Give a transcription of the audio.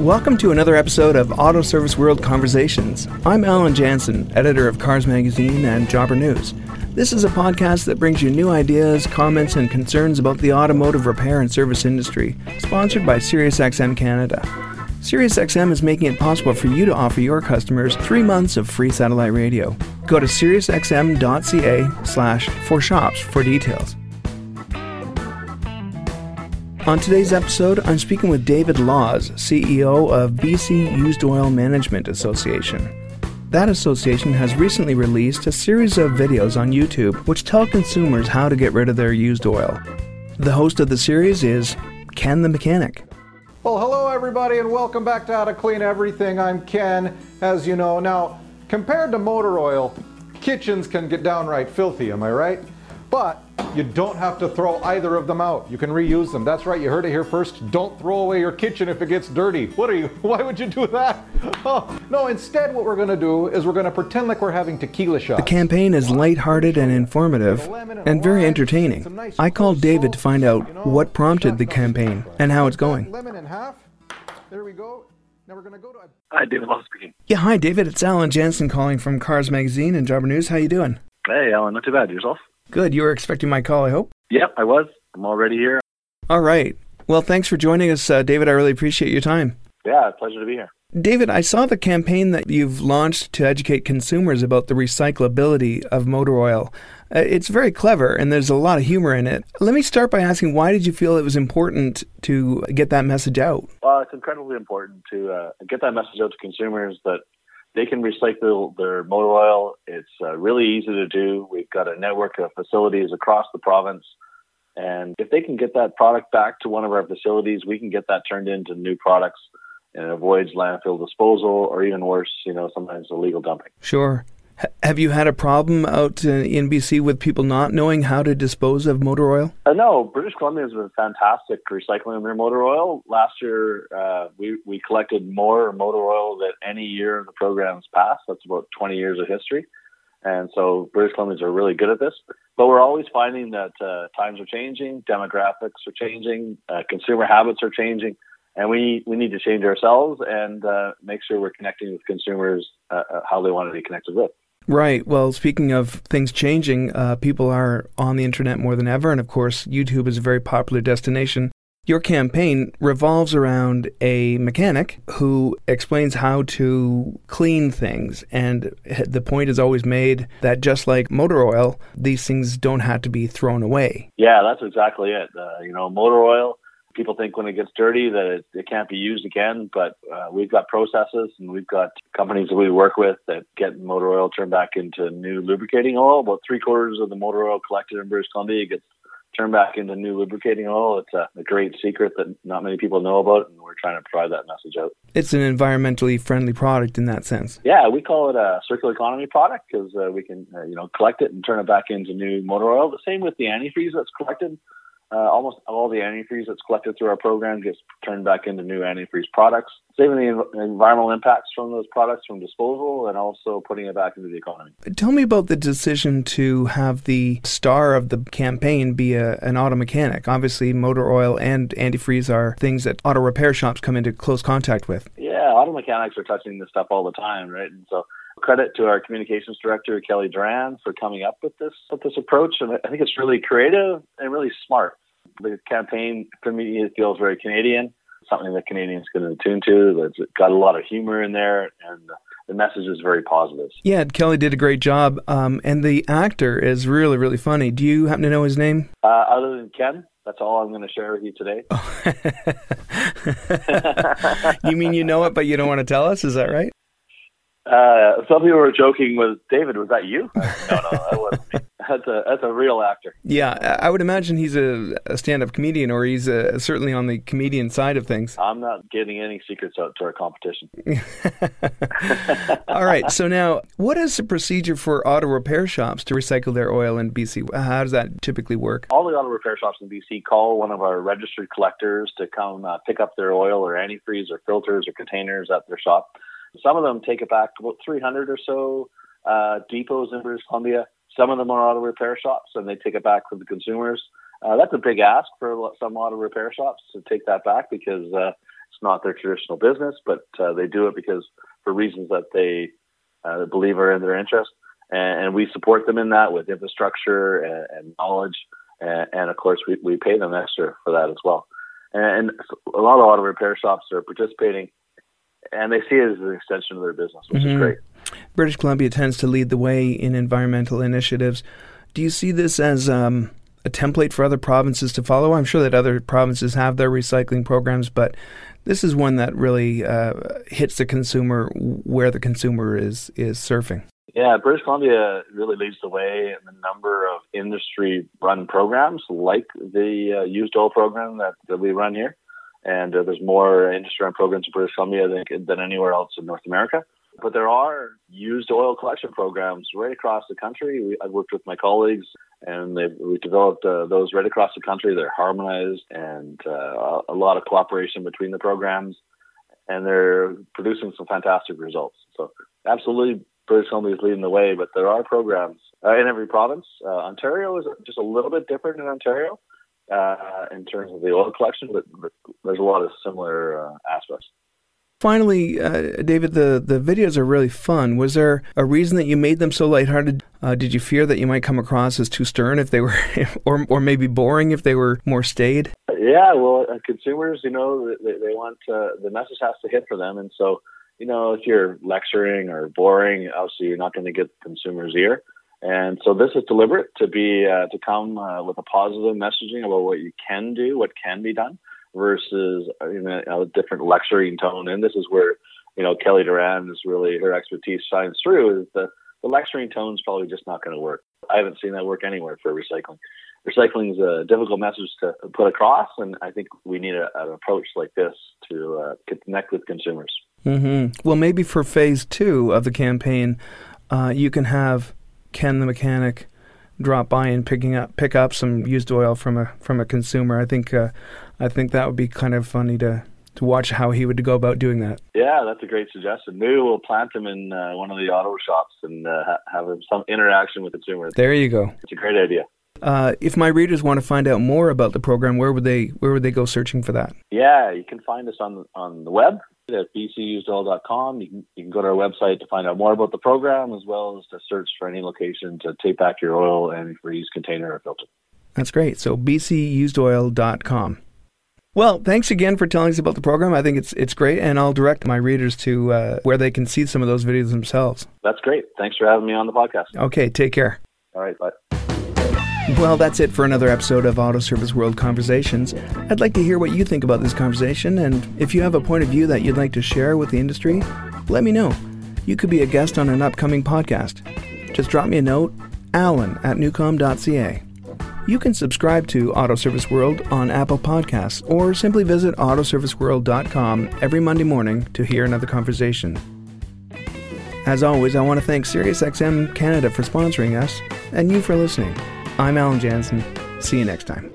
Welcome to another episode of Auto Service World Conversations. I'm Alan Jansen, editor of Cars Magazine and Jobber News. This is a podcast that brings you new ideas, comments, and concerns about the automotive repair and service industry, sponsored by SiriusXM Canada. SiriusXM is making it possible for you to offer your customers three months of free satellite radio. Go to SiriusXM.ca slash for shops for details. On today's episode, I'm speaking with David Lawes, CEO of BC Used Oil Management Association. That association has recently released a series of videos on YouTube which tell consumers how to get rid of their used oil. The host of the series is Ken the Mechanic. Well, hello everybody, and welcome back to How to Clean Everything. I'm Ken, as you know. Now, compared to motor oil, kitchens can get downright filthy, am I right? But you don't have to throw either of them out. You can reuse them. That's right, you heard it here first. Don't throw away your kitchen if it gets dirty. What are you? Why would you do that? Oh, no, instead, what we're going to do is we're going to pretend like we're having tequila shots. The campaign is lighthearted and informative and very entertaining. I called David to find out what prompted the campaign and how it's going. Lemon and half. There we go. Now we're going to go to. Hi, David Law speaking. Yeah, hi David. It's Alan Jansen calling from Cars Magazine and Jobber News. How you doing? Hey, Alan, not too bad. Yourself? Good. You were expecting my call, I hope. Yep, I was. I'm already here. All right. Well, thanks for joining us, uh, David. I really appreciate your time. Yeah, pleasure to be here. David, I saw the campaign that you've launched to educate consumers about the recyclability of motor oil. Uh, it's very clever and there's a lot of humor in it. Let me start by asking why did you feel it was important to get that message out? Well, it's incredibly important to uh, get that message out to consumers that they can recycle their motor oil. It's uh, really easy to do. We've got a network of facilities across the province. And if they can get that product back to one of our facilities, we can get that turned into new products and avoids landfill disposal or even worse, you know, sometimes illegal dumping. Sure. Have you had a problem out uh, in BC with people not knowing how to dispose of motor oil? Uh, no, British Columbia has been fantastic recycling their motor oil. Last year, uh, we, we collected more motor oil than any year in the program's past. That's about 20 years of history. And so British Columbians are really good at this. But we're always finding that uh, times are changing, demographics are changing, uh, consumer habits are changing and we we need to change ourselves and uh, make sure we're connecting with consumers uh, how they want to be connected with. Right. Well, speaking of things changing, uh, people are on the internet more than ever, and of course, YouTube is a very popular destination. Your campaign revolves around a mechanic who explains how to clean things. And the point is always made that just like motor oil, these things don't have to be thrown away. Yeah, that's exactly it. Uh, you know, motor oil, people think when it gets dirty that it, it can't be used again, but uh, we've got processes and we've got companies that we work with that get motor oil turned back into new lubricating oil. About three quarters of the motor oil collected in British Columbia gets turned back into new lubricating oil. It's a, a great secret that not many people know about, and we're trying to provide that message out. It's an environmentally friendly product in that sense. Yeah, we call it a circular economy product because uh, we can, uh, you know, collect it and turn it back into new motor oil. The same with the antifreeze that's collected uh, almost all the antifreeze that's collected through our program gets turned back into new antifreeze products, saving the env- environmental impacts from those products from disposal and also putting it back into the economy. Tell me about the decision to have the star of the campaign be a, an auto mechanic. Obviously, motor oil and antifreeze are things that auto repair shops come into close contact with. Yeah, auto mechanics are touching this stuff all the time, right? And so credit to our communications director Kelly Duran for coming up with this with this approach, and I think it's really creative and really smart. The campaign for me it feels very Canadian, something that Canadians can attune to. That's got a lot of humor in there, and the message is very positive. Yeah, Kelly did a great job, um, and the actor is really really funny. Do you happen to know his name? Uh, other than Ken, that's all I'm going to share with you today. you mean you know it, but you don't want to tell us? Is that right? Uh, some people were joking with David. Was that you? no, no, that wasn't me. That's a that's a real actor. Yeah, I would imagine he's a, a stand-up comedian, or he's uh, certainly on the comedian side of things. I'm not getting any secrets out to our competition. All right. So now, what is the procedure for auto repair shops to recycle their oil in BC? How does that typically work? All the auto repair shops in BC call one of our registered collectors to come uh, pick up their oil or antifreeze or filters or containers at their shop. Some of them take it back to about 300 or so uh, depots in British Columbia. Some of them are auto repair shops, and they take it back for the consumers. Uh, that's a big ask for some auto repair shops to take that back because uh, It's not their traditional business, but uh, they do it because for reasons that they uh, believe are in their interest. And, and, we support them in that with infrastructure and, and knowledge. And, and, of course, we, we pay them extra for that as well. And a lot of auto repair shops are participating and they see it as an extension of their business, which mm-hmm. is great. British Columbia tends to lead the way in environmental initiatives. Do you see this as um, a template for other provinces to follow? I'm sure that other provinces have their recycling programs, but this is one that really uh, hits the consumer where the consumer is is surfing. Yeah, British Columbia really leads the way in the number of industry-run programs like the uh, used oil program that, that we run here. And uh, there's more industry-run programs in British Columbia than, than anywhere else in North America. But there are used oil collection programs right across the country. We, I've worked with my colleagues, and we developed uh, those right across the country. They're harmonized, and uh, a lot of cooperation between the programs, and they're producing some fantastic results. So, absolutely, British Columbia is leading the way, but there are programs uh, in every province. Uh, Ontario is just a little bit different in Ontario uh, in terms of the oil collection, but, but there's a lot of similar uh, aspects. Finally, uh, David, the, the videos are really fun. Was there a reason that you made them so lighthearted? Uh, did you fear that you might come across as too stern if they were, or or maybe boring if they were more staid? Yeah, well, uh, consumers, you know, they, they want uh, the message has to hit for them, and so you know, if you're lecturing or boring, obviously you're not going to get the consumer's ear. And so this is deliberate to be uh, to come uh, with a positive messaging about what you can do, what can be done, versus a different lecturing tone. And this is where you know Kelly Duran is really her expertise shines through. Is the the lecturing tone is probably just not going to work. I haven't seen that work anywhere for recycling. Recycling is a difficult message to put across, and I think we need a, an approach like this to uh, connect with consumers. Mm-hmm. Well, maybe for phase two of the campaign, uh, you can have Ken the mechanic drop by and picking up pick up some used oil from a from a consumer. I think uh, I think that would be kind of funny to to watch how he would go about doing that. Yeah, that's a great suggestion. Maybe we'll plant him in uh, one of the auto shops and uh, ha- have some interaction with consumers. There you go. It's a great idea. Uh, if my readers want to find out more about the program, where would they where would they go searching for that? Yeah, you can find us on on the web at bcusedoil.com. You can, you can go to our website to find out more about the program as well as to search for any location to take back your oil and reuse container or filter. That's great. So bcusedoil.com. Well, thanks again for telling us about the program. I think it's it's great, and I'll direct my readers to uh, where they can see some of those videos themselves. That's great. Thanks for having me on the podcast. Okay, take care. All right, bye. Well, that's it for another episode of Auto Service World Conversations. I'd like to hear what you think about this conversation, and if you have a point of view that you'd like to share with the industry, let me know. You could be a guest on an upcoming podcast. Just drop me a note, alan at newcom.ca. You can subscribe to Auto Service World on Apple Podcasts or simply visit autoserviceworld.com every Monday morning to hear another conversation. As always, I want to thank SiriusXM Canada for sponsoring us and you for listening. I'm Alan Jansen. See you next time.